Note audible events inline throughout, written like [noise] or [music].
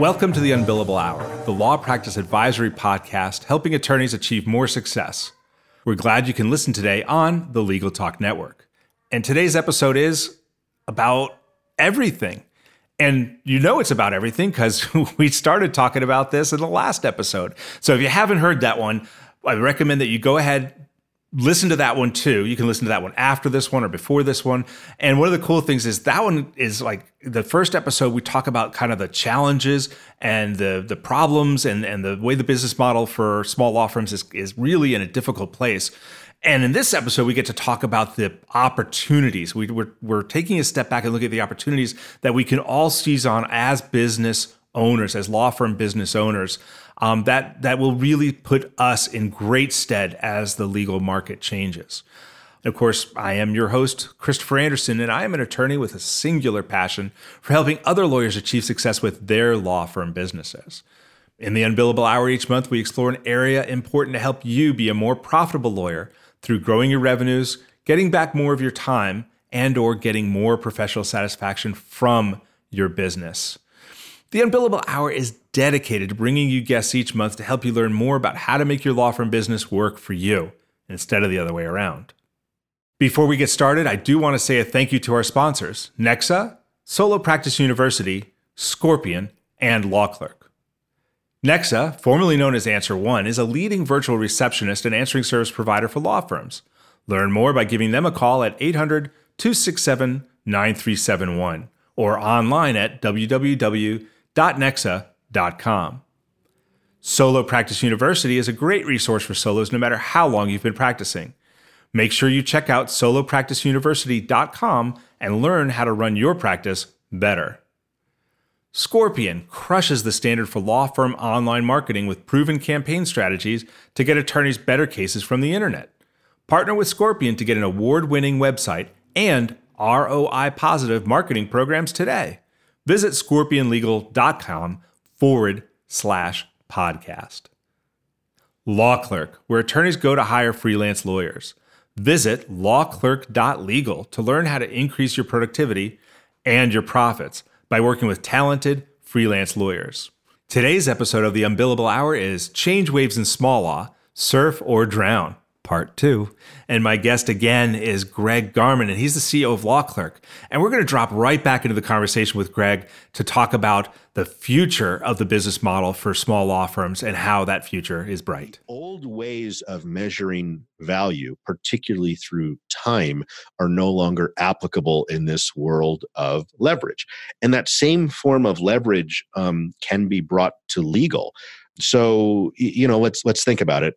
Welcome to the Unbillable Hour, the law practice advisory podcast helping attorneys achieve more success. We're glad you can listen today on the Legal Talk Network. And today's episode is about everything. And you know it's about everything because [laughs] we started talking about this in the last episode. So if you haven't heard that one, I recommend that you go ahead, listen to that one too. You can listen to that one after this one or before this one. And one of the cool things is that one is like the first episode we talk about kind of the challenges and the the problems and and the way the business model for small law firms is is really in a difficult place. And in this episode, we get to talk about the opportunities. We, we're, we're taking a step back and look at the opportunities that we can all seize on as business owners, as law firm business owners um, that that will really put us in great stead as the legal market changes. Of course, I am your host, Christopher Anderson, and I am an attorney with a singular passion for helping other lawyers achieve success with their law firm businesses. In the Unbillable Hour each month, we explore an area important to help you be a more profitable lawyer through growing your revenues, getting back more of your time, and or getting more professional satisfaction from your business. The Unbillable Hour is dedicated to bringing you guests each month to help you learn more about how to make your law firm business work for you instead of the other way around. Before we get started, I do want to say a thank you to our sponsors Nexa, Solo Practice University, Scorpion, and Law Clerk. Nexa, formerly known as Answer One, is a leading virtual receptionist and answering service provider for law firms. Learn more by giving them a call at 800 267 9371 or online at www www.nexa.com. Solo Practice University is a great resource for solos no matter how long you've been practicing. Make sure you check out solopracticeuniversity.com and learn how to run your practice better. Scorpion crushes the standard for law firm online marketing with proven campaign strategies to get attorneys better cases from the internet. Partner with Scorpion to get an award winning website and ROI positive marketing programs today. Visit scorpionlegal.com forward slash podcast. Law Clerk, where attorneys go to hire freelance lawyers. Visit lawclerk.legal to learn how to increase your productivity and your profits by working with talented freelance lawyers. Today's episode of the Unbillable Hour is Change Waves in Small Law, Surf or Drown part two. And my guest again is Greg Garman, and he's the CEO of Law Clerk. And we're going to drop right back into the conversation with Greg to talk about the future of the business model for small law firms and how that future is bright. Old ways of measuring value, particularly through time, are no longer applicable in this world of leverage. And that same form of leverage um, can be brought to legal so you know let's let's think about it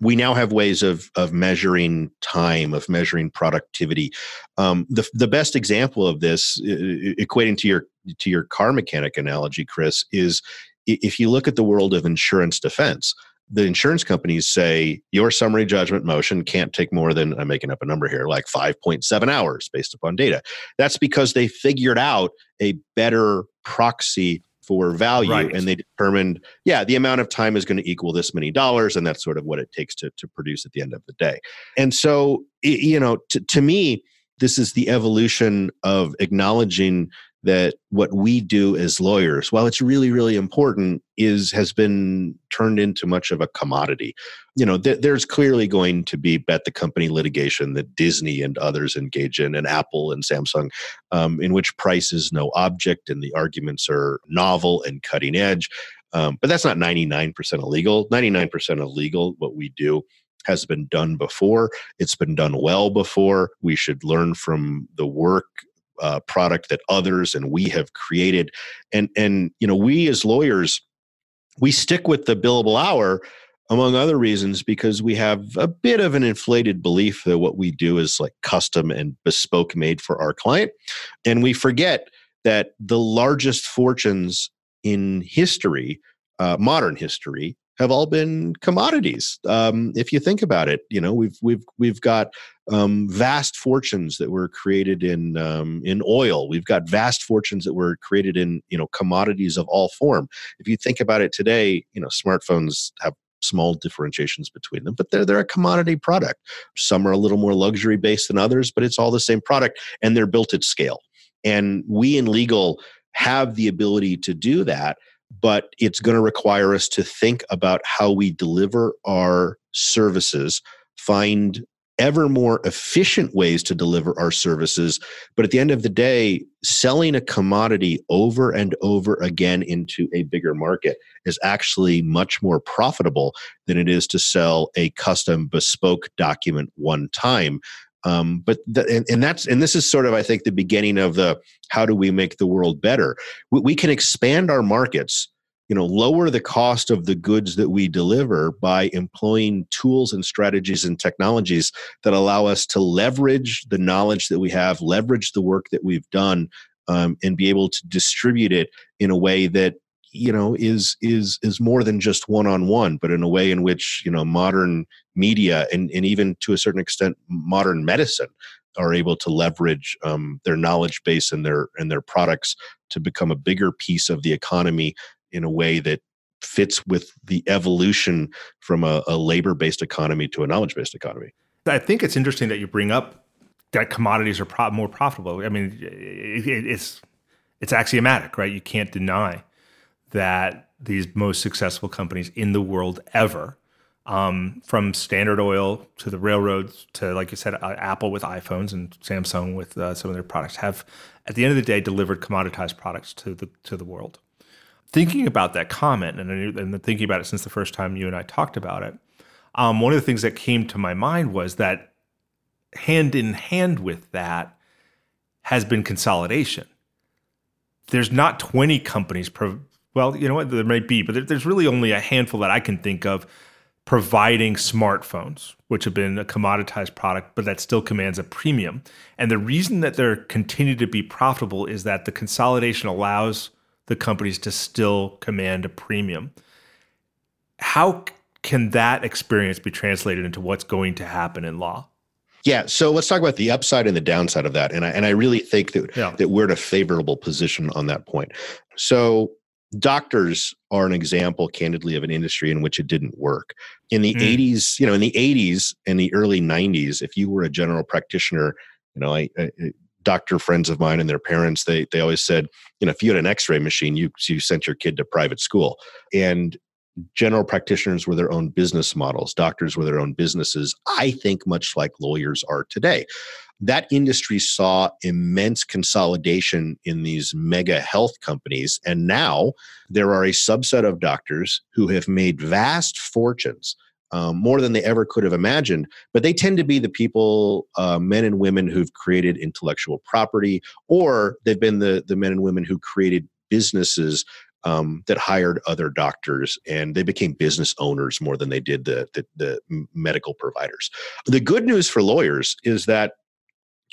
we now have ways of of measuring time, of measuring productivity. Um, the the best example of this, equating to your to your car mechanic analogy, Chris, is if you look at the world of insurance defense. The insurance companies say your summary judgment motion can't take more than I'm making up a number here, like 5.7 hours based upon data. That's because they figured out a better proxy for value right. and they determined yeah the amount of time is going to equal this many dollars and that's sort of what it takes to, to produce at the end of the day and so you know to, to me this is the evolution of acknowledging that what we do as lawyers while it's really really important is has been turned into much of a commodity you know th- there's clearly going to be bet the company litigation that disney and others engage in and apple and samsung um, in which price is no object and the arguments are novel and cutting edge um, but that's not 99% illegal 99% illegal what we do has been done before. It's been done well before. We should learn from the work uh, product that others and we have created and and you know we as lawyers we stick with the billable hour among other reasons because we have a bit of an inflated belief that what we do is like custom and bespoke made for our client and we forget that the largest fortunes in history, uh, modern history, have all been commodities. Um, if you think about it, you know we've we've we've got um, vast fortunes that were created in um, in oil. We've got vast fortunes that were created in you know commodities of all form. If you think about it today, you know smartphones have small differentiations between them, but they're they're a commodity product. Some are a little more luxury based than others, but it's all the same product, and they're built at scale. And we in legal have the ability to do that but it's going to require us to think about how we deliver our services, find ever more efficient ways to deliver our services. But at the end of the day, selling a commodity over and over again into a bigger market is actually much more profitable than it is to sell a custom bespoke document one time. Um, but the, and, and, that's and this is sort of I think the beginning of the how do we make the world better? We, we can expand our markets you know lower the cost of the goods that we deliver by employing tools and strategies and technologies that allow us to leverage the knowledge that we have leverage the work that we've done um, and be able to distribute it in a way that you know is is is more than just one on one but in a way in which you know modern media and, and even to a certain extent modern medicine are able to leverage um, their knowledge base and their and their products to become a bigger piece of the economy in a way that fits with the evolution from a, a labor based economy to a knowledge based economy. I think it's interesting that you bring up that commodities are pro- more profitable. I mean, it, it, it's it's axiomatic, right? You can't deny that these most successful companies in the world ever, um, from Standard Oil to the railroads to, like you said, uh, Apple with iPhones and Samsung with uh, some of their products, have at the end of the day delivered commoditized products to the to the world thinking about that comment and, and thinking about it since the first time you and I talked about it, um, one of the things that came to my mind was that hand in hand with that has been consolidation. There's not 20 companies, pro- well, you know what, there might be, but there's really only a handful that I can think of providing smartphones, which have been a commoditized product, but that still commands a premium. And the reason that they're continue to be profitable is that the consolidation allows the companies to still command a premium. How can that experience be translated into what's going to happen in law? Yeah, so let's talk about the upside and the downside of that. And I and I really think that yeah. that we're in a favorable position on that point. So doctors are an example candidly of an industry in which it didn't work. In the mm. 80s, you know, in the 80s and the early 90s, if you were a general practitioner, you know, I, I doctor friends of mine and their parents they they always said you know if you had an x-ray machine you you sent your kid to private school. And general practitioners were their own business models. Doctors were their own businesses i think much like lawyers are today. That industry saw immense consolidation in these mega health companies and now there are a subset of doctors who have made vast fortunes um, more than they ever could have imagined. But they tend to be the people, uh, men and women who've created intellectual property, or they've been the the men and women who created businesses um, that hired other doctors and they became business owners more than they did the, the, the medical providers. The good news for lawyers is that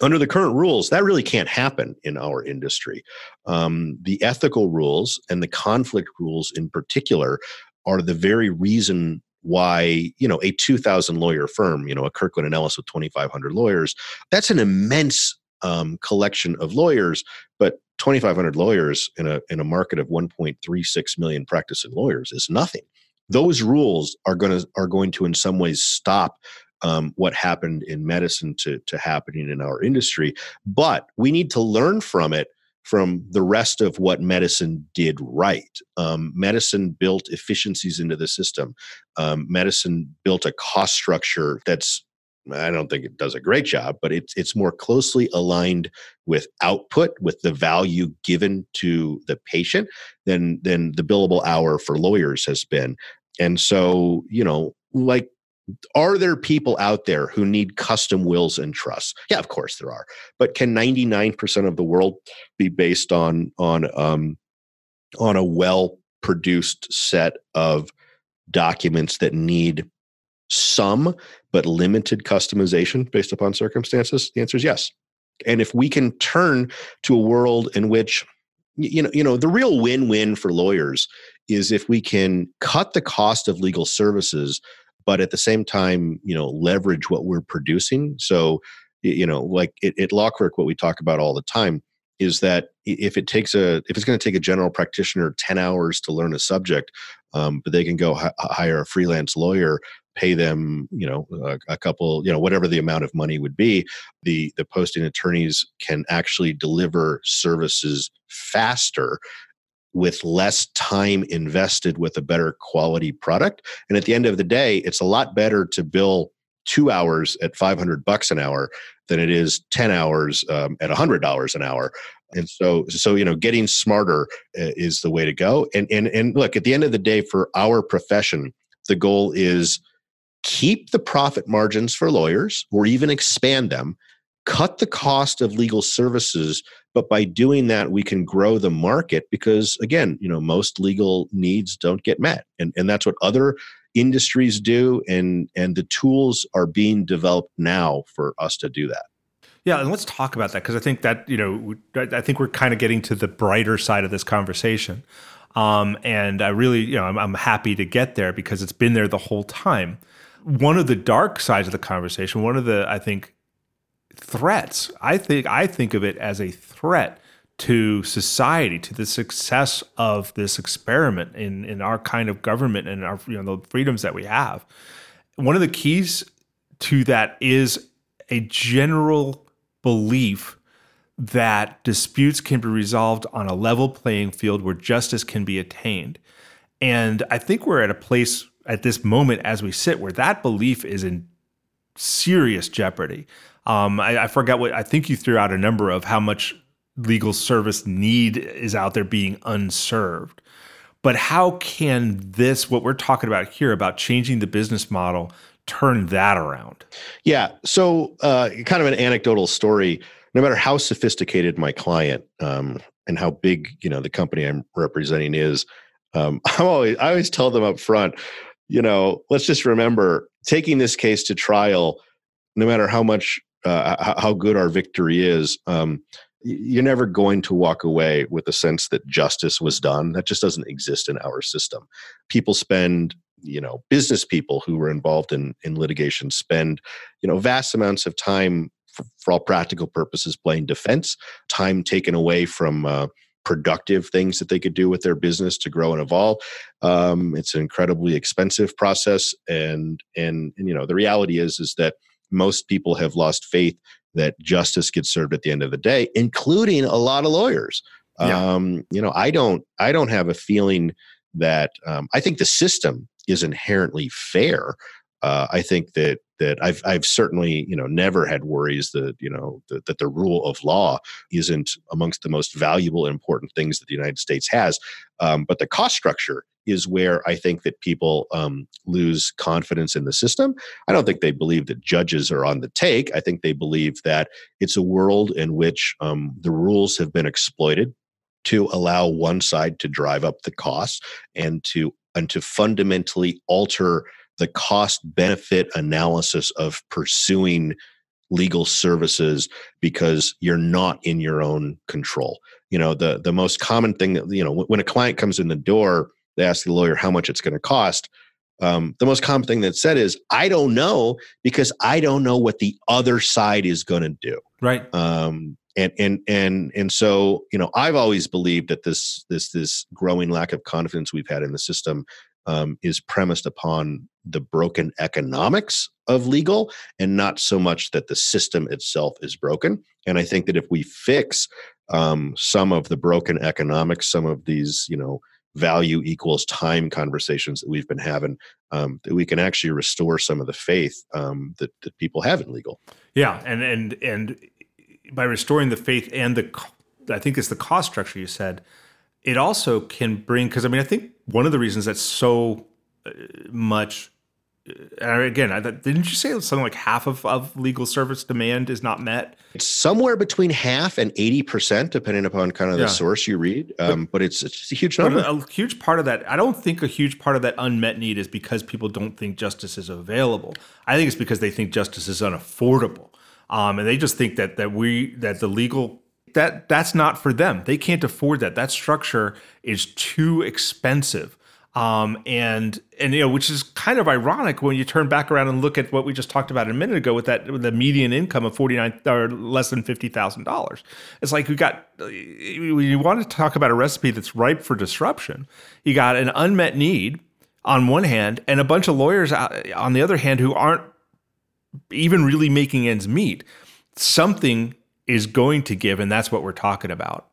under the current rules, that really can't happen in our industry. Um, the ethical rules and the conflict rules, in particular, are the very reason why you know a 2000 lawyer firm you know a kirkland and ellis with 2500 lawyers that's an immense um, collection of lawyers but 2500 lawyers in a in a market of 1.36 million practicing lawyers is nothing. Those rules are going to are going to in some ways stop um, what happened in medicine to, to happening in our industry but we need to learn from it from the rest of what medicine did right. Um, medicine built efficiencies into the system. Um, medicine built a cost structure that's I don't think it does a great job, but it's it's more closely aligned with output, with the value given to the patient than than the billable hour for lawyers has been. And so, you know, like are there people out there who need custom wills and trusts? Yeah of course there are. But can 99% of the world be based on on um on a well produced set of documents that need some but limited customization based upon circumstances? The answer is yes. And if we can turn to a world in which you know, you know, the real win-win for lawyers is if we can cut the cost of legal services, but at the same time, you know, leverage what we're producing. So, you know, like at, at Law Clerk, what we talk about all the time is that if it takes a if it's going to take a general practitioner 10 hours to learn a subject um, but they can go h- hire a freelance lawyer pay them you know a, a, couple you know whatever the amount of money would be the the posting attorneys can actually deliver services faster with less time invested with a better quality product. And at the end of the day it's a lot better to bill two hours at 500 bucks an hour than it is 10 hours um, at $100 an hour. And so so you know getting smarter uh, is the way to go. And and and look at the end of the day for our profession the goal is keep the profit margins for lawyers or even expand them cut the cost of legal services but by doing that we can grow the market because again you know most legal needs don't get met. And and that's what other industries do and and the tools are being developed now for us to do that. Yeah, and let's talk about that because I think that you know I think we're kind of getting to the brighter side of this conversation, um, and I really you know I'm, I'm happy to get there because it's been there the whole time. One of the dark sides of the conversation, one of the I think threats, I think I think of it as a threat to society, to the success of this experiment in in our kind of government and our you know the freedoms that we have. One of the keys to that is a general belief that disputes can be resolved on a level playing field where justice can be attained. And I think we're at a place at this moment as we sit where that belief is in serious jeopardy. Um, I, I forgot what I think you threw out a number of how much legal service need is out there being unserved. But how can this, what we're talking about here, about changing the business model turn that around? Yeah. So, uh, kind of an anecdotal story. No matter how sophisticated my client um, and how big you know the company I'm representing is, um, [laughs] I'm always I always tell them up front. You know, let's just remember taking this case to trial. No matter how much uh, how good our victory is, um, you're never going to walk away with a sense that justice was done. That just doesn't exist in our system. People spend you know business people who were involved in in litigation spend you know vast amounts of time for, for all practical purposes playing defense time taken away from uh, productive things that they could do with their business to grow and evolve um, it's an incredibly expensive process and, and and you know the reality is is that most people have lost faith that justice gets served at the end of the day including a lot of lawyers yeah. um, you know i don't i don't have a feeling that um, i think the system is inherently fair. Uh, I think that that I've I've certainly you know never had worries that you know that, that the rule of law isn't amongst the most valuable and important things that the United States has. Um, but the cost structure is where I think that people um, lose confidence in the system. I don't think they believe that judges are on the take. I think they believe that it's a world in which um, the rules have been exploited to allow one side to drive up the costs and to and to fundamentally alter the cost benefit analysis of pursuing legal services because you're not in your own control. You know, the the most common thing that you know when a client comes in the door, they ask the lawyer how much it's going to cost. Um, the most common thing that's said is, "I don't know because I don't know what the other side is going to do." Right. Um, and and and and so you know i've always believed that this this this growing lack of confidence we've had in the system um, is premised upon the broken economics of legal and not so much that the system itself is broken. And i think that if we fix um, some of the broken economics some of these you know value equals time conversations that we've been having um, that we can actually restore some of the faith um, that, that people have in legal. Yeah and and and by restoring the faith and the I think it's the cost structure you said, it also can bring because I mean I think one of the reasons that's so uh, much uh, again, didn't you say something like half of, of legal service demand is not met? It's somewhere between half and 80%, depending upon kind of the yeah. source you read. Um, but, but, it's, it's a huge number. A, a, huge part of that, I don't think a huge part of that unmet need is because people don't think justice is available. I think it's because they think justice is unaffordable um, and they just think that that we that the legal that that's not for them. They can't afford that. That structure is too expensive. Um, and and you know, which is kind of ironic when you turn back around and look at what we just talked about a minute ago with that with the median income of forty nine or less than fifty thousand dollars. It's like we got you want to talk about a recipe that's ripe for disruption. You got an unmet need on one hand, and a bunch of lawyers on the other hand who aren't even really making ends meet. Something is going to give, and that's what we're talking about.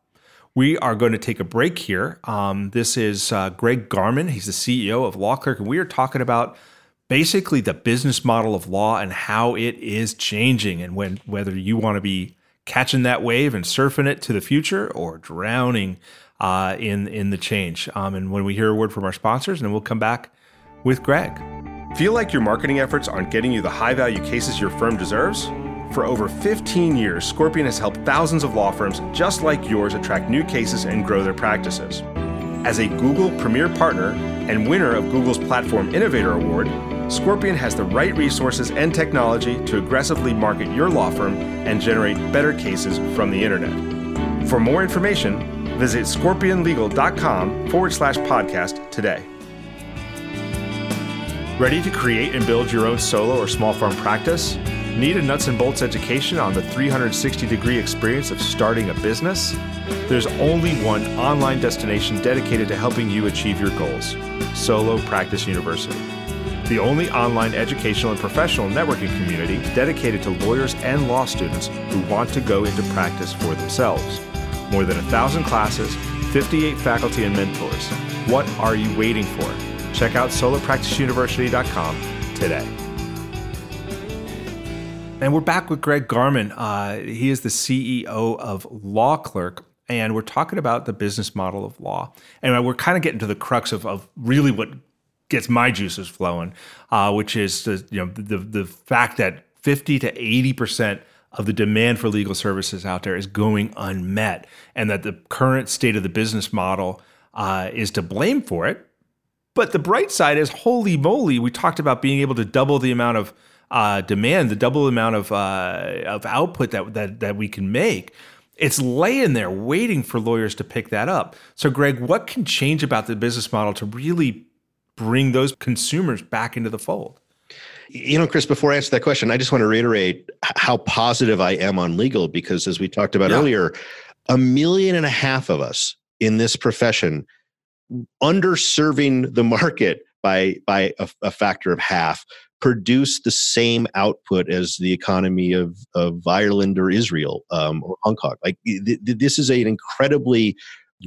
We are going to take a break here. Um, this is uh, Greg Garman. He's the CEO of Law Clerk, and we are talking about basically the business model of law and how it is changing, and when whether you want to be catching that wave and surfing it to the future or drowning uh, in in the change. Um, and when we hear a word from our sponsors, and we'll come back with Greg. Feel like your marketing efforts aren't getting you the high value cases your firm deserves? For over 15 years, Scorpion has helped thousands of law firms just like yours attract new cases and grow their practices. As a Google Premier Partner and winner of Google's Platform Innovator Award, Scorpion has the right resources and technology to aggressively market your law firm and generate better cases from the internet. For more information, visit scorpionlegal.com forward slash podcast today. Ready to create and build your own solo or small firm practice? Need a nuts and bolts education on the 360 degree experience of starting a business? There's only one online destination dedicated to helping you achieve your goals Solo Practice University. The only online educational and professional networking community dedicated to lawyers and law students who want to go into practice for themselves. More than a thousand classes, 58 faculty and mentors. What are you waiting for? Check out solopracticeuniversity.com today. And we're back with Greg Garman. Uh, he is the CEO of Law Clerk, and we're talking about the business model of law. And we're kind of getting to the crux of, of really what gets my juices flowing, uh, which is the, you know the the fact that fifty to eighty percent of the demand for legal services out there is going unmet, and that the current state of the business model uh, is to blame for it. But the bright side is, holy moly, we talked about being able to double the amount of uh, demand, the double amount of uh, of output that, that that we can make. It's laying there waiting for lawyers to pick that up. So, Greg, what can change about the business model to really bring those consumers back into the fold? You know, Chris, before I answer that question, I just want to reiterate how positive I am on legal because, as we talked about yeah. earlier, a million and a half of us in this profession underserving the market by by a, a factor of half produce the same output as the economy of, of Ireland or Israel um, or Hong Kong. Like th- th- this is an incredibly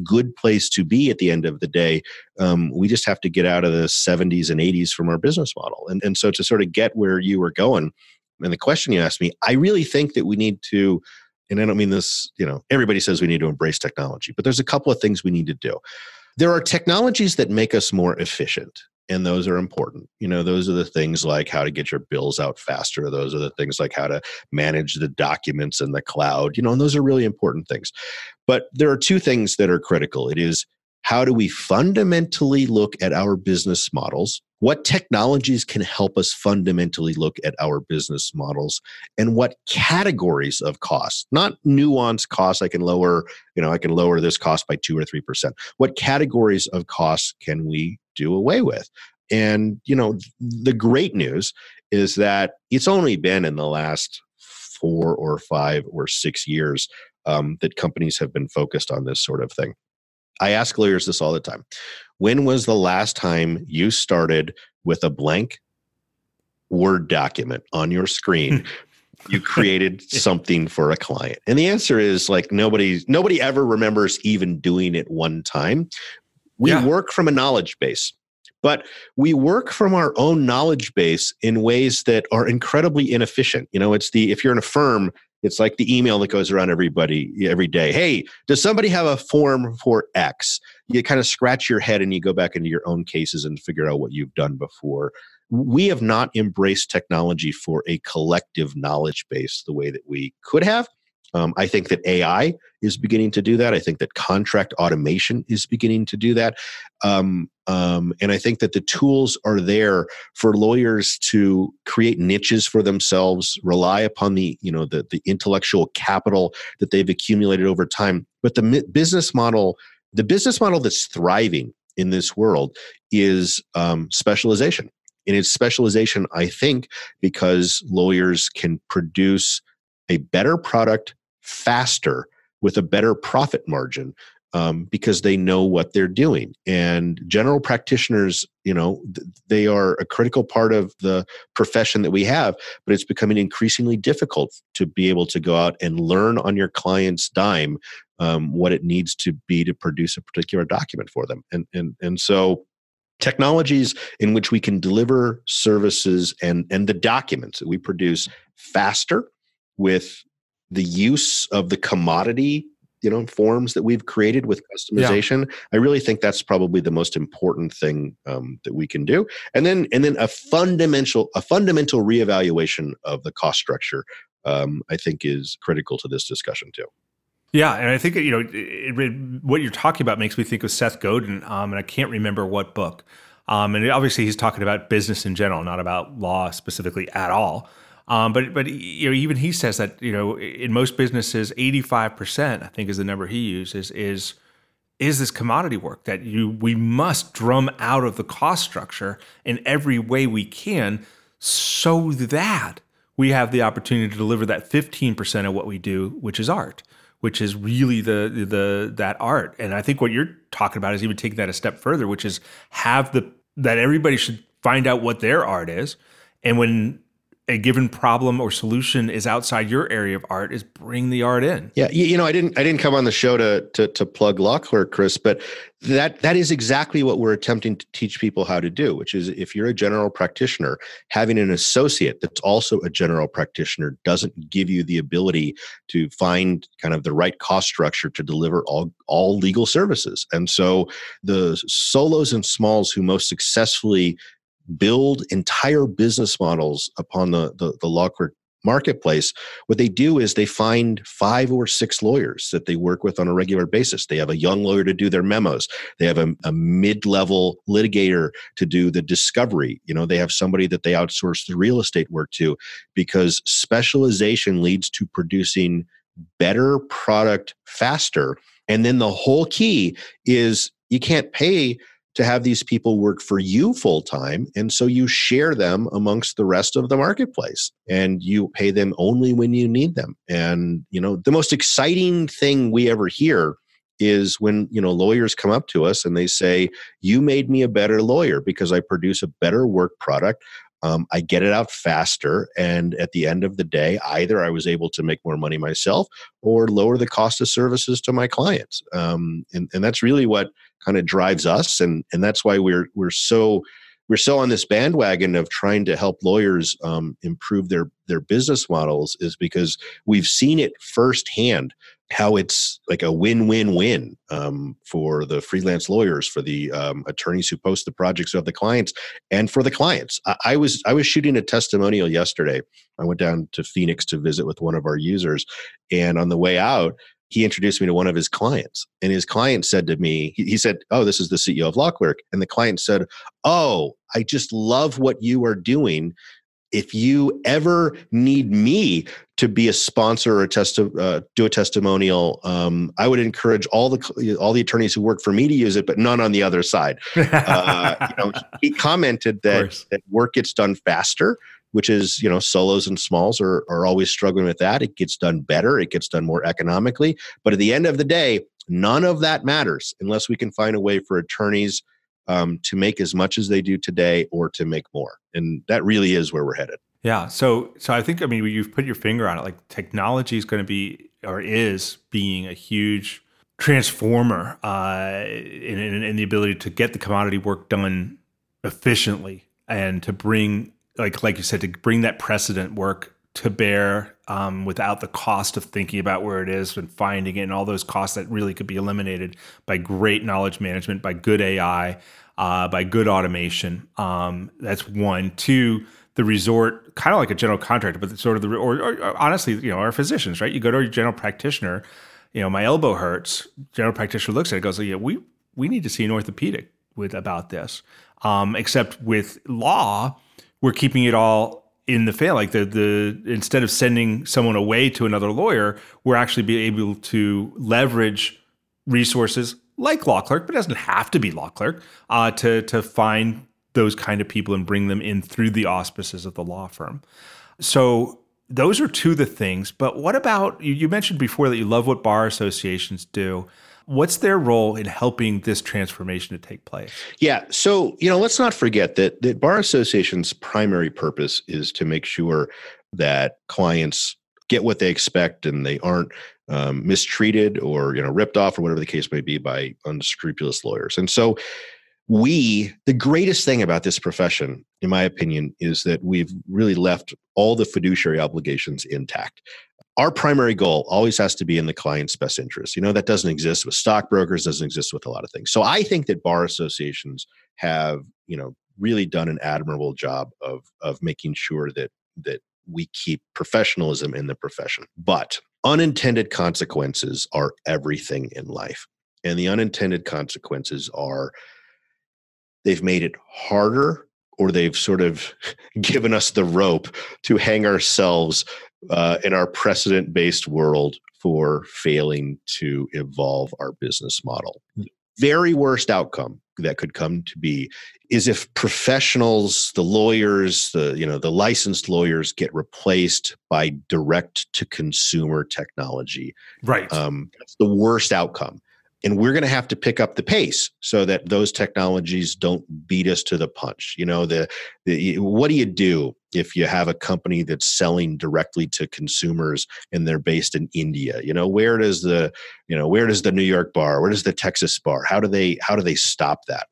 good place to be at the end of the day. Um, we just have to get out of the 70s and 80s from our business model. And, and so to sort of get where you were going, and the question you asked me, I really think that we need to, and I don't mean this, you know, everybody says we need to embrace technology, but there's a couple of things we need to do. There are technologies that make us more efficient and those are important. You know those are the things like how to get your bills out faster. Those are the things like how to manage the documents in the cloud you know and those are really important things. But there are two things that are critical. It is how do we fundamentally look at our business models what technologies can help us fundamentally look at our business models and what categories of costs not nuanced costs i can lower you know i can lower this cost by 2 or 3% what categories of costs can we do away with. And, you know, the great news is that it's only been in the last four or five or six years um, that companies have been focused on this sort of thing. I ask lawyers this all the time. When was the last time you started with a blank Word document on your screen? Hmm. you created [laughs] something for a client and the answer is like nobody nobody ever remembers even doing it one time we yeah. work from a knowledge base, but we work from our own knowledge base in ways that are incredibly inefficient. You know, it's the, if you're in a firm, it's like the email that goes around everybody every day. Hey, does somebody have a form for X? You kind of scratch your head and you go back into your own cases and figure out what you've done before. We have not embraced technology for a collective knowledge base the way that we could have Um, I think that AI is beginning to do that. I think that contract automation is beginning to do that. Um, um, and I think that the tools are there for lawyers to create niches for themselves, rely upon the you know the the intellectual capital that they've accumulated over time. But the business model, the business model that's thriving in this world is um, specialization. And it's specialization, I think, because lawyers can produce a better product faster with a better profit margin um, because they know what they're doing. And general practitioners, you know, th- they are a critical part of the profession that we have, but it's becoming increasingly difficult to be able to go out and learn on your client's dime um, what it needs to be to produce a particular document for them. And and and so technologies in which we can deliver services and and the documents that we produce faster with the use of the commodity you know forms that we've created with customization yeah. i really think that's probably the most important thing um, that we can do and then and then a fundamental a fundamental reevaluation of the cost structure um, i think is critical to this discussion too yeah, and I think you know it, it, what you're talking about makes me think of Seth Godin, um, and I can't remember what book. Um, and obviously, he's talking about business in general, not about law specifically at all. Um, but but you know even he says that you know in most businesses, eighty five percent I think is the number he uses is is this commodity work that you we must drum out of the cost structure in every way we can so that we have the opportunity to deliver that 15% of what we do which is art which is really the the that art. And i think what you're talking about is even taking that a step further which is have the that everybody should find out what their art is. And when a given problem or solution is outside your area of art is bring the art in. Yeah you, know i didn't i didn't come on the show to to, to plug law clerk chris but that that is exactly what we're attempting to teach people how to do which is if you're a general practitioner having an associate that's also a general practitioner doesn't give you the ability to find kind of the right cost structure to deliver all all legal services. And so the solos and smalls who most successfully build entire business models upon the, the, the law clerk marketplace, what they do is they find five or six lawyers that they work with on a regular basis. They have a young lawyer to do their memos. They have a, a mid-level litigator to do the discovery. You know, they have somebody that they outsource the real estate work to because specialization leads to producing better product faster. And then the whole key is you can't pay to have these people work for you full time. And so you share them amongst the rest of the marketplace and you pay them only when you need them. And, you know, the most exciting thing we ever hear is when you know lawyers come up to us and they say you made me a better lawyer because i produce a better work product um, i get it out faster and at the end of the day either i was able to make more money myself or lower the cost of services to my clients um, and, and that's really what kind of drives us and and that's why we're we're so we're so on this bandwagon of trying to help lawyers um, improve their their business models is because we've seen it firsthand how it's like a win-win-win um, for the freelance lawyers for the um, attorneys who post the projects of the clients and for the clients. I, I was i was shooting a testimonial yesterday. I went down to phoenix to visit with one of our users and on the way out he introduced me to one of his clients and his client said to me he, he said oh this is the ceo of clerk and the client said oh i just love what you are doing if you ever need me to be a sponsor or a testi- uh, do a testimonial, um, I would encourage all the all the attorneys who work for me to use it, but none on the other side. [laughs] Uh, you know, he commented that, that work gets done faster which is you know solos and smalls are, are always struggling with that. It gets done better it gets done more economically. But at the end of the day none of that matters unless we can find a way for attorneys um, to make as much as they do today or to make more. And that really is where we're headed. Yeah. So so i think i mean you've put your finger on it. Like technology is going to be or is being a huge transformer uh, in, in, in the ability to get the commodity work done efficiently and to bring like like you said, to bring that precedent work to bear um, without the cost of thinking about where it is and finding it, and all those costs that really could be eliminated by great knowledge management, by good AI, uh, by good automation. Um, that's one. Two, the resort, kind of like a general contractor, but sort of the, or, or, honestly, you know, our physicians, right? You go to your general practitioner, you know, my elbow hurts. General practitioner looks at it, goes, yeah, we we need to see an orthopedic with about this. Um, except with law, we're keeping it all in the fail. Like the the instead of sending someone away to another lawyer, we're actually be able to leverage resources like law clerk, but it doesn't have to be law clerk, uh, to to find those kind of people and bring them in through the auspices of the law firm. So those are two of the things. But what about you, you mentioned before that you love what bar associations do. What's their role in helping this transformation to take place? Yeah. So, you know, let's not forget that, that Bar Association's primary purpose is to make sure that clients get what they expect and they aren't um, mistreated or, you know, ripped off or whatever the case may be by unscrupulous lawyers. And so, we, the greatest thing about this profession, in my opinion, is that we've really left all the fiduciary obligations intact our primary goal always has to be in the client's best interest. You know, that doesn't exist with stockbrokers, doesn't exist with a lot of things. So I think that bar associations have, you know, really done an admirable job of of making sure that that we keep professionalism in the profession. But unintended consequences are everything in life. And the unintended consequences are they've made it harder or they've sort of [laughs] given us the rope to hang ourselves uh, in our precedent based world for failing to evolve our business model. Very worst outcome that could come to be is if professionals the lawyers the you know the licensed lawyers get replaced by direct to consumer technology. Right. Um, that's the worst outcome and we're going to have to pick up the pace so that those technologies don't beat us to the punch. You know the, the what do you do if you have a company that's selling directly to consumers and they're based in india? You know where does the you know where does the new york bar where does the texas bar how do they how do they stop that?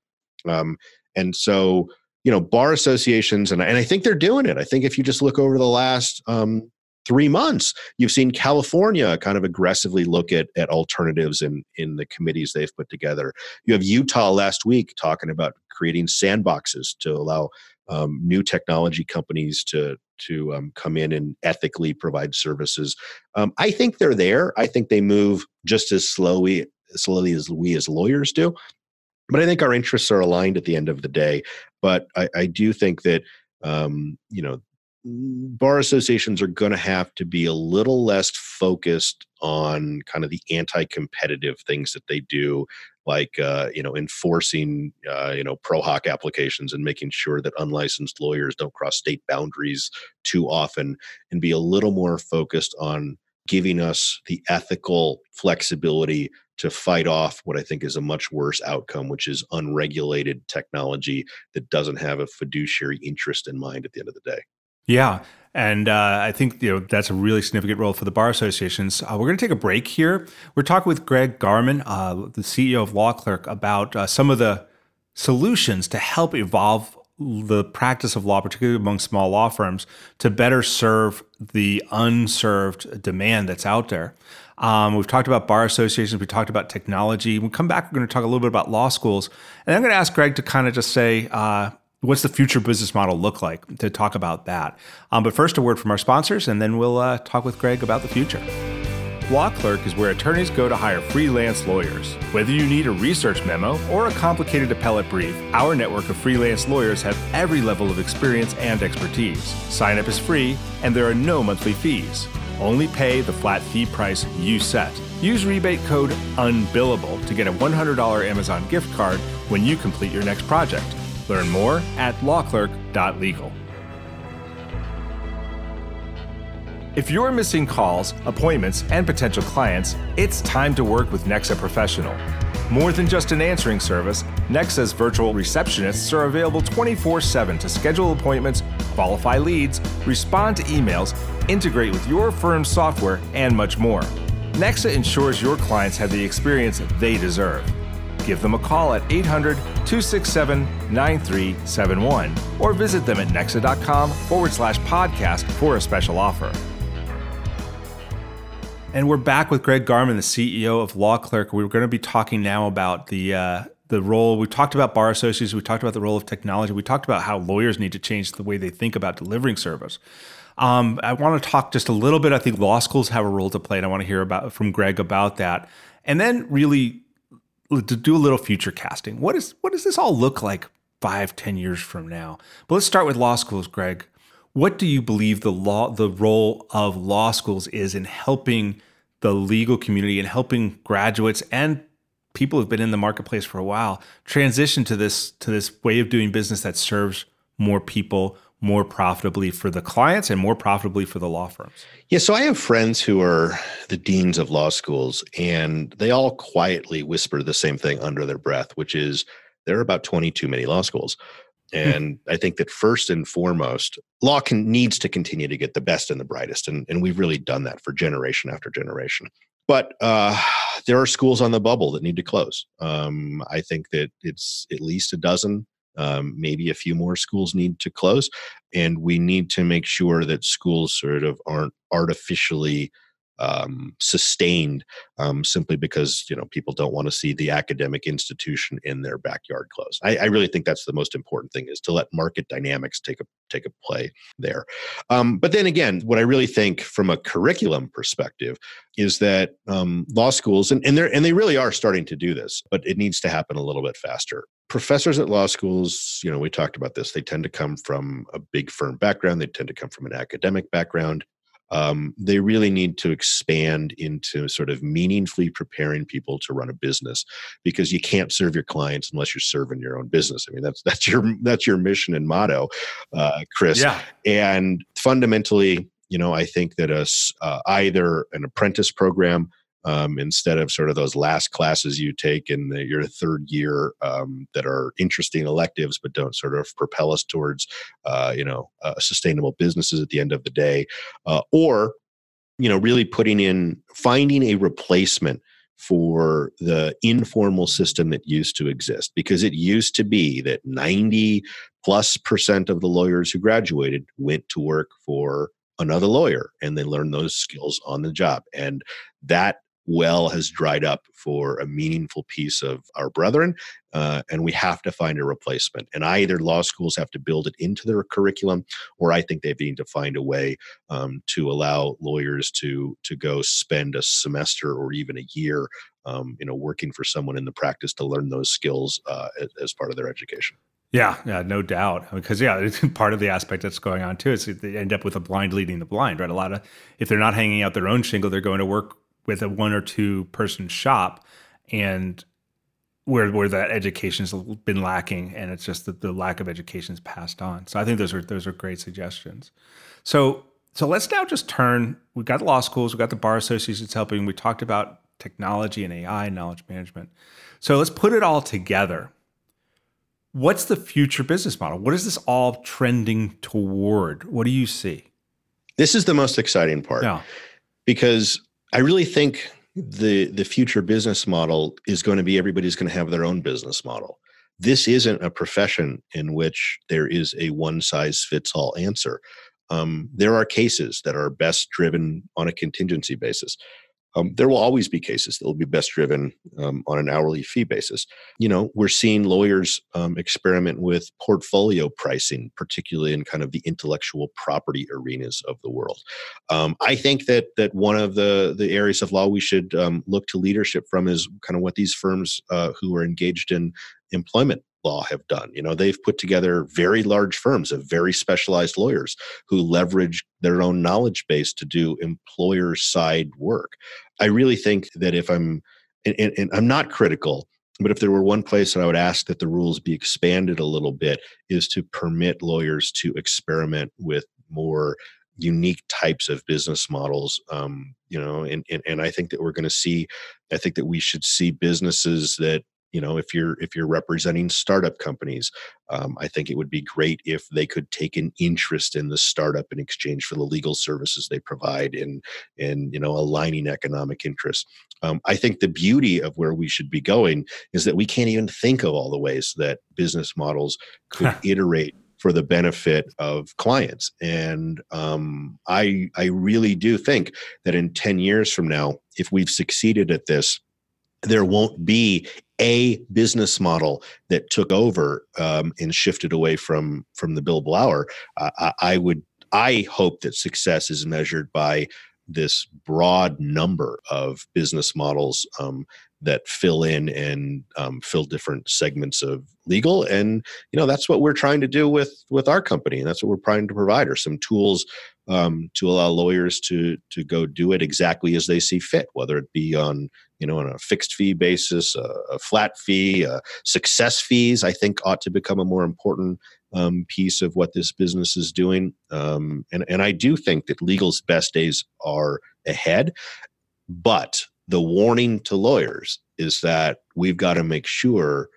Um, and so you know bar associations and, and i think they're doing it. I think if you just look over the last um, three months. You've seen California kind of aggressively look at, at alternatives in, in the committees they've put together. You have Utah last week talking about creating sandboxes to allow um, new technology companies to to um, come in and ethically provide services. Um, I think they're there. I think they move just as slowly slowly as we as lawyers do. But I think our interests are aligned at the end of the day. But I, I do think that um, you know bar associations are going to have to be a little less focused on kind of the anti-competitive things that they do like uh, you know enforcing uh, you know pro hac applications and making sure that unlicensed lawyers don't cross state boundaries too often and be a little more focused on giving us the ethical flexibility to fight off what I think is a much worse outcome, which is unregulated technology that doesn't have a fiduciary interest in mind at the end of the day. Yeah. And uh, I think you know that's a really significant role for the bar associations. Uh, we're going to take a break here. We're talking with Greg Garman, uh, the CEO of Law Clerk, about uh, some of the solutions to help evolve the practice of law, particularly among small law firms, to better serve the unserved demand that's out there. Um, we've talked about bar associations. We talked about technology. When we come back, we're going to talk a little bit about law schools. And I'm going to ask Greg to kind of just say, uh, what's the future business model look like to talk about that. Um, but first, a word from our sponsors, and then we'll uh, talk with Greg about the future. Law Clerk is where attorneys go to hire freelance lawyers. Whether you need a research memo or a complicated appellate brief, our network of freelance lawyers have every level of experience and expertise. Sign up is free, and there are no monthly fees. Only pay the flat fee price you set. Use rebate code UNBILLABLE to get a $100 Amazon gift card when you complete your next project. Learn more at lawclerk.legal. If you're missing calls, appointments, and potential clients, it's time to work with Nexa Professional. More than just an answering service, Nexa's virtual receptionists are available 24 7 to schedule appointments, qualify leads, respond to emails, integrate with your firm's software, and much more. Nexa ensures your clients have the experience they deserve give them a call at 800 267 9371 or visit them at nexa.com forward slash podcast for a special offer. And we're back with Greg Garman, the CEO of Law Clerk. We're going to be talking now about the uh, the role we talked about bar associates, we talked about the role of technology, we talked about how lawyers need to change the way they think about delivering service. Um, I want to talk just a little bit. I think law schools have a role to play, and I want to hear about from Greg about that. And then really to do a little future casting. What is what does this all look like five, ten years from now? But let's start with law schools, Greg. What do you believe the law the role of law schools is in helping the legal community and helping graduates and people who've been in the marketplace for a while transition to this to this way of doing business that serves more people more profitably for the clients and more profitably for the law firms? Yeah, so I have friends who are the deans of law schools, and they all quietly whisper the same thing under their breath, which is there are about 20 too many law schools. Hmm. And I think that first and foremost, law can, needs to continue to get the best and the brightest. And, and we've really done that for generation after generation. But uh, there are schools on the bubble that need to close. Um, I think that it's at least a dozen um, maybe a few more schools need to close. And we need to make sure that schools sort of aren't artificially um, sustained um, simply because you know people don't want to see the academic institution in their backyard close. I, I, really think that's the most important thing is to let market dynamics take a take a play there. Um, but then again, what I really think from a curriculum perspective is that um, law schools and and they and they really are starting to do this, but it needs to happen a little bit faster professors at law schools, you know, we talked about this, they tend to come from a big firm background, they tend to come from an academic background. Um, they really need to expand into sort of meaningfully preparing people to run a business because you can't serve your clients unless you're serving your own business. I mean, that's that's your that's your mission and motto, uh, Chris. Yeah. And fundamentally, you know, I think that a, uh, either an apprentice program um, instead of sort of those last classes you take in the, your third year um, that are interesting electives but don't sort of propel us towards uh, you know uh, sustainable businesses at the end of the day uh, or you know really putting in finding a replacement for the informal system that used to exist. Because it used to be that 90 plus percent of the lawyers who graduated went to work for another lawyer and they learned those skills on the job. And that well has dried up for a meaningful piece of our brethren, uh, and we have to find a replacement. And either law schools have to build it into their curriculum, or I think they need to find a way um, to allow lawyers to to go spend a semester or even a year, um, you know, working for someone in the practice to learn those skills uh, as, part of their education. Yeah, yeah, no doubt. Because yeah, it's [laughs] part of the aspect that's going on too is they end up with a blind leading the blind, right? A lot of if they're not hanging out their own shingle, they're going to work with a one or two person shop and where where that education's been lacking and it's just that the lack of education is passed on. So I think those are those are great suggestions. So so let's now just turn we've got the law schools, we've got the bar associations helping. We talked about technology and AI, and knowledge management. So let's put it all together. What's the future business model? What is this all trending toward? What do you see? This is the most exciting part. Yeah. Because I really think the the future business model is going to be everybody's going to have their own business model. This isn't a profession in which there is a one size fits all answer. Um, there are cases that are best driven on a contingency basis. Um, there will always be cases that will be best driven um, on an hourly fee basis. You know, we're seeing lawyers um, experiment with portfolio pricing, particularly in kind of the intellectual property arenas of the world. Um, I think that that one of the the areas of law we should um, look to leadership from is kind of what these firms uh, who are engaged in employment law have done. You know, they've put together very large firms of very specialized lawyers who leverage their own knowledge base to do employer side work. I really think that if I'm, and, and, I'm not critical, but if there were one place that I would ask that the rules be expanded a little bit, is to permit lawyers to experiment with more unique types of business models um, you know and, and and i think that we're going to see i think that we should see businesses that you know if you're if you're representing startup companies um, i think it would be great if they could take an interest in the startup in exchange for the legal services they provide in in you know aligning economic interests. Um, i think the beauty of where we should be going is that we can't even think of all the ways that business models could iterate for the benefit of clients. And um, i i really do think that in 10 years from now if we've succeeded at this there won't be a business model that took over um, and shifted away from from the billable hour. Uh, I, I would I hope that success is measured by this broad number of business models um, that fill in and um, fill different segments of legal and you know that's what we're trying to do with with our company and that's what we're trying to provide are some tools um, to allow lawyers to to go do it exactly as they see fit whether it be on you know on a fixed fee basis a, a flat fee success fees i think ought to become a more important um, piece of what this business is doing. Um, and, and i do think that legal's best days are ahead but the warning to lawyers is that we've got to make sure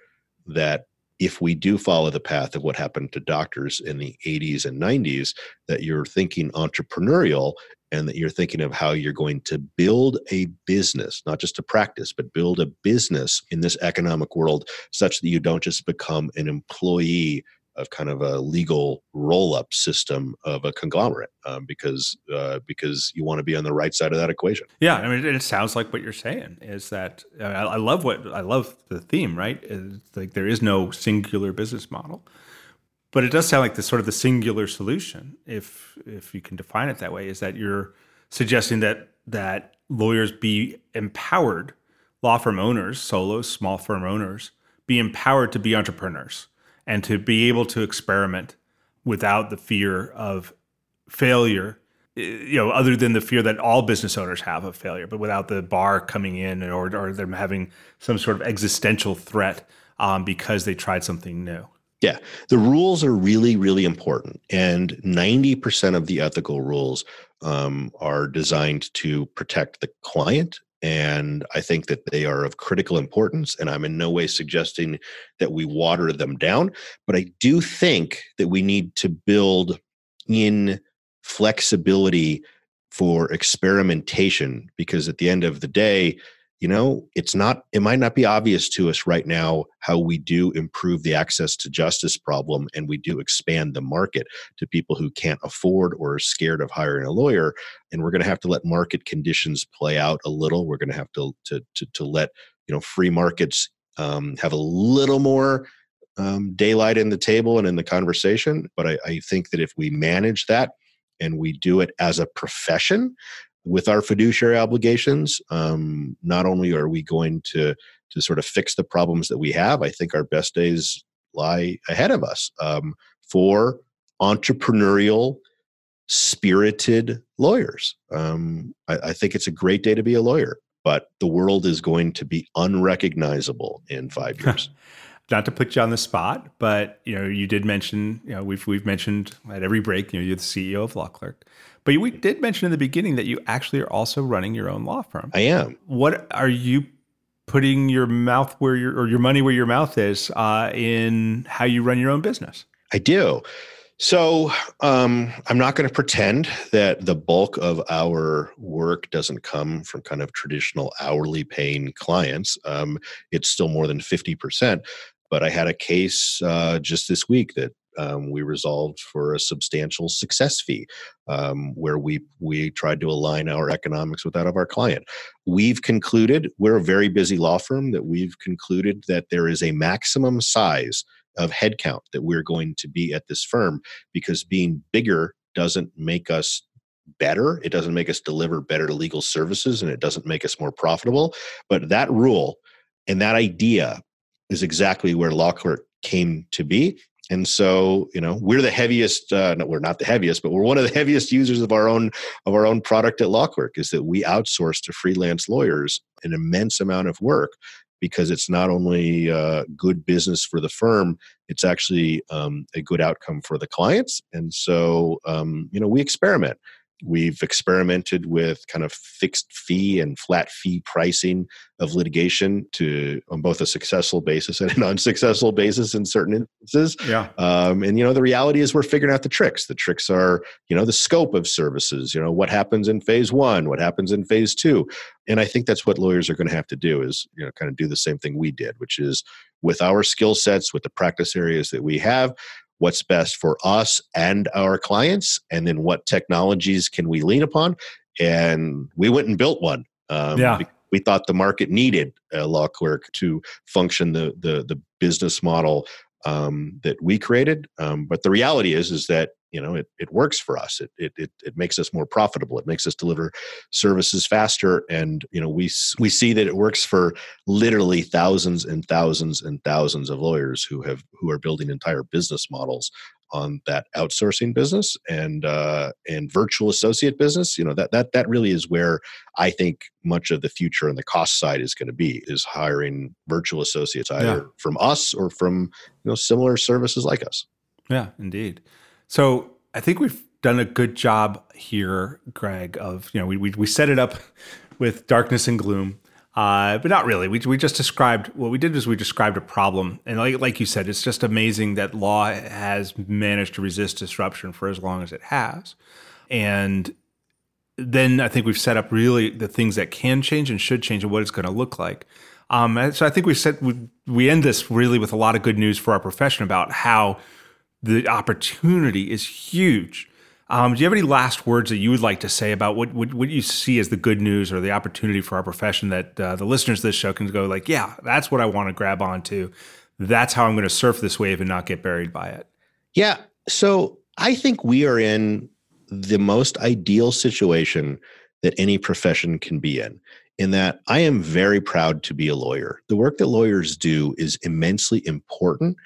that if we do follow the path of what happened to doctors in the 80s and 90s, that you're thinking entrepreneurial and that you're thinking of how you're going to build a business, not just a practice, but build a business in this economic world such that you don't just become an employee of kind of a legal roll-up system of a conglomerate um, because uh, because you want to be on the right side of that equation. Yeah, I mean, it sounds like what you're saying is that uh, I, love what I love the theme. Right, it's like there is no singular business model, but it does sound like the sort of the singular solution, if if you can define it that way, is that you're suggesting that that lawyers be empowered, law firm owners, solos, small firm owners, be empowered to be entrepreneurs and to be able to experiment without the fear of failure eh, you know other than the fear that all business owners have of failure but without the bar coming in or, or them having some sort of existential threat um, because they tried something new. Yeah. The rules are really really important and 90% of the ethical rules um, are designed to protect the client and I think that they are of critical importance. And I'm in no way suggesting that we water them down, but I do think that we need to build in flexibility for experimentation because at the end of the day, you know it's not it might not be obvious to us right now how we do improve the access to justice problem and we do expand the market to people who can't afford or are scared of hiring a lawyer. And we're going to have to let market conditions play out a little. We're going to have to to to, to let you know free markets um, have a little more um, daylight in the table and in the conversation. But I, I think that if we manage that and we do it as a profession with our fiduciary obligations, um, not only are we going to to sort of fix the problems that we have, I think our best days lie ahead of us um, for entrepreneurial, spirited lawyers. Um, I, I think it's a great day to be a lawyer, but the world is going to be unrecognizable in five years. not to put you on the spot, but you know, you did mention, you know, we've we've mentioned at every break, you know, you're the CEO of Law Clerk. But we did mention in the beginning that you actually are also running your own law firm. I am. What are you putting your mouth where your or your money where your mouth is uh, in how you run your own business? I do. So um, I'm not going to pretend that the bulk of our work doesn't come from kind of traditional hourly paying clients. Um, it's still more than 50%. But I had a case uh, just this week that um, we resolved for a substantial success fee um, where we we tried to align our economics with that of our client. We've concluded we're a very busy law firm that we've concluded that there is a maximum size of headcount that we're going to be at this firm because being bigger doesn't make us better it doesn't make us deliver better legal services and it doesn't make us more profitable. But that rule and that idea is exactly where law clerk came to be and so you know we're the heaviest uh, no, we're not the heaviest but we're one of the [laughs] heaviest users of our own of our own product at lawclerk is that we outsource to freelance lawyers an immense amount of work because it's not only uh, good business for the firm it's actually um, a good outcome for the clients. And so um, you know we experiment We've experimented with kind of fixed fee and flat fee pricing of litigation to on both a successful basis and an [laughs] unsuccessful basis in certain instances. Yeah. Um, and you know, the reality is we're figuring out the tricks. The tricks are, you know, the scope of services. You know, what happens in phase one, what happens in phase two, and I think that's what lawyers are going to have to do is you know kind of do the same thing we did, which is with our skill sets, with the practice areas that we have, what's best for us and our clients, and then what technologies can we lean upon. And we went and built one. Um, yeah. we thought the market needed a law clerk to function the the, the business model um, that we created. Um, but the reality is, is that you know it, it works for us. It, it it it makes us more profitable. It makes us deliver services faster, and you know we we see that it works for literally thousands and thousands and thousands of lawyers who have who are building entire business models on that outsourcing business and uh, and virtual associate business. You know that that that really is where I think much of the future on the cost side is going to be is hiring virtual associates either yeah. from us or from you know similar services like us. Yeah, indeed. So I think we've done a good job here, Greg. Of you know we we, we set it up with darkness and gloom uh, but not really. We, we just described what we did is we described a problem, and like like you said, it's just amazing that law has managed to resist disruption for as long as it has. And then I think we've set up really the things that can change and should change and what it's going to look like. Um, so I think we said we, we end this really with a lot of good news for our profession about how the opportunity is huge um, do you have any last words that you would like to say about what, what, what you see as the good news or the opportunity for our profession that uh, the listeners of this show can go like, yeah, that's what I want to grab onto. That's how I'm going to surf this wave and not get buried by it. Yeah. So I think we are in the most ideal situation that any profession can be in. In that I am very proud to be a lawyer. The work that lawyers do is immensely important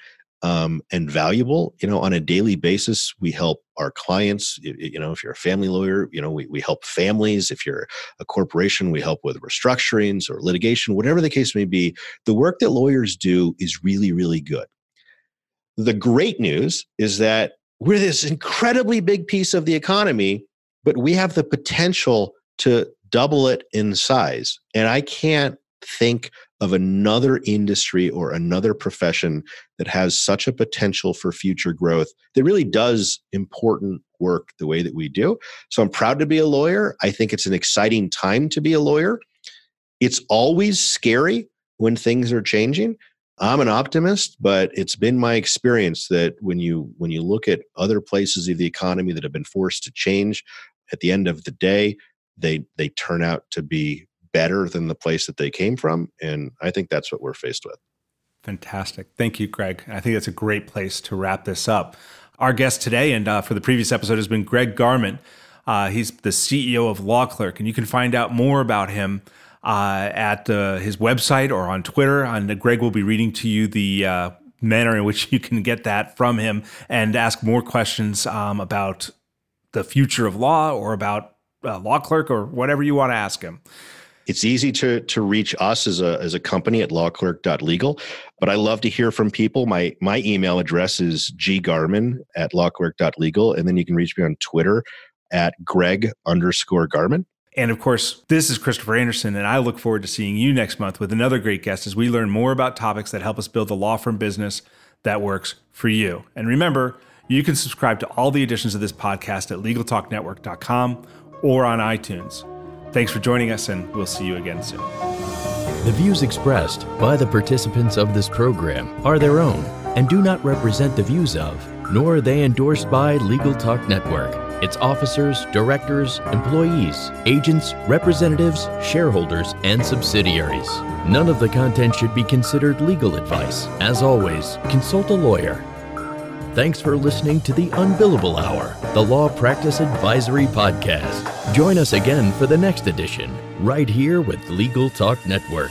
um, and valuable. You know, on a daily basis, we help our clients. You know, if you're a family lawyer, you know, we, we help families. If you're a corporation, we help with restructurings or litigation, whatever the case may be. The work that lawyers do is really, really good. The great news is that we're this incredibly big piece of the economy, but we have the potential to double it in size. And I can't think of another industry or another profession that has such a potential for future growth that really does important work the way that we do. So I'm proud to be a lawyer. I think it's an exciting time to be a lawyer. It's always scary when things are changing. I'm an optimist, but it's been my experience that when you when you look at other places of the economy that have been forced to change, at the end of the day, they they turn out to be better than the place that they came from. And I think that's what we're faced with. Fantastic. Thank you, Greg. I think that's a great place to wrap this up. Our guest today and uh, for the previous episode has been Greg Garman. Uh, he's the CEO of Law Clerk, and you can find out more about him uh, at his website or on Twitter. And Greg will be reading to you the uh, manner in which [laughs] you can get that from him and ask more questions um, about the future of law or about uh, Law Clerk or whatever you want to ask him. It's easy to to reach us as a as a company at lawclerk.legal, but I love to hear from people. My my email address is ggarman at lawclerk.legal, and then you can reach me on Twitter at greg underscore garman. And of course, this is Christopher Anderson, and I look forward to seeing you next month with another great guest as we learn more about topics that help us build a law firm business that works for you. And remember, you can subscribe to all the editions of this podcast at LegalTalkNetwork.com or on iTunes. Thanks for joining us, and we'll see you again soon. The views expressed by the participants of this program are their own and do not represent the views of, nor are they endorsed by Legal Talk Network, its officers, directors, employees, agents, representatives, shareholders, and subsidiaries. None of the content should be considered legal advice. As always, consult a lawyer Thanks for listening to the Unbillable Hour, the Law Practice Advisory Podcast. Join us again for the next edition, right here with Legal Talk Network.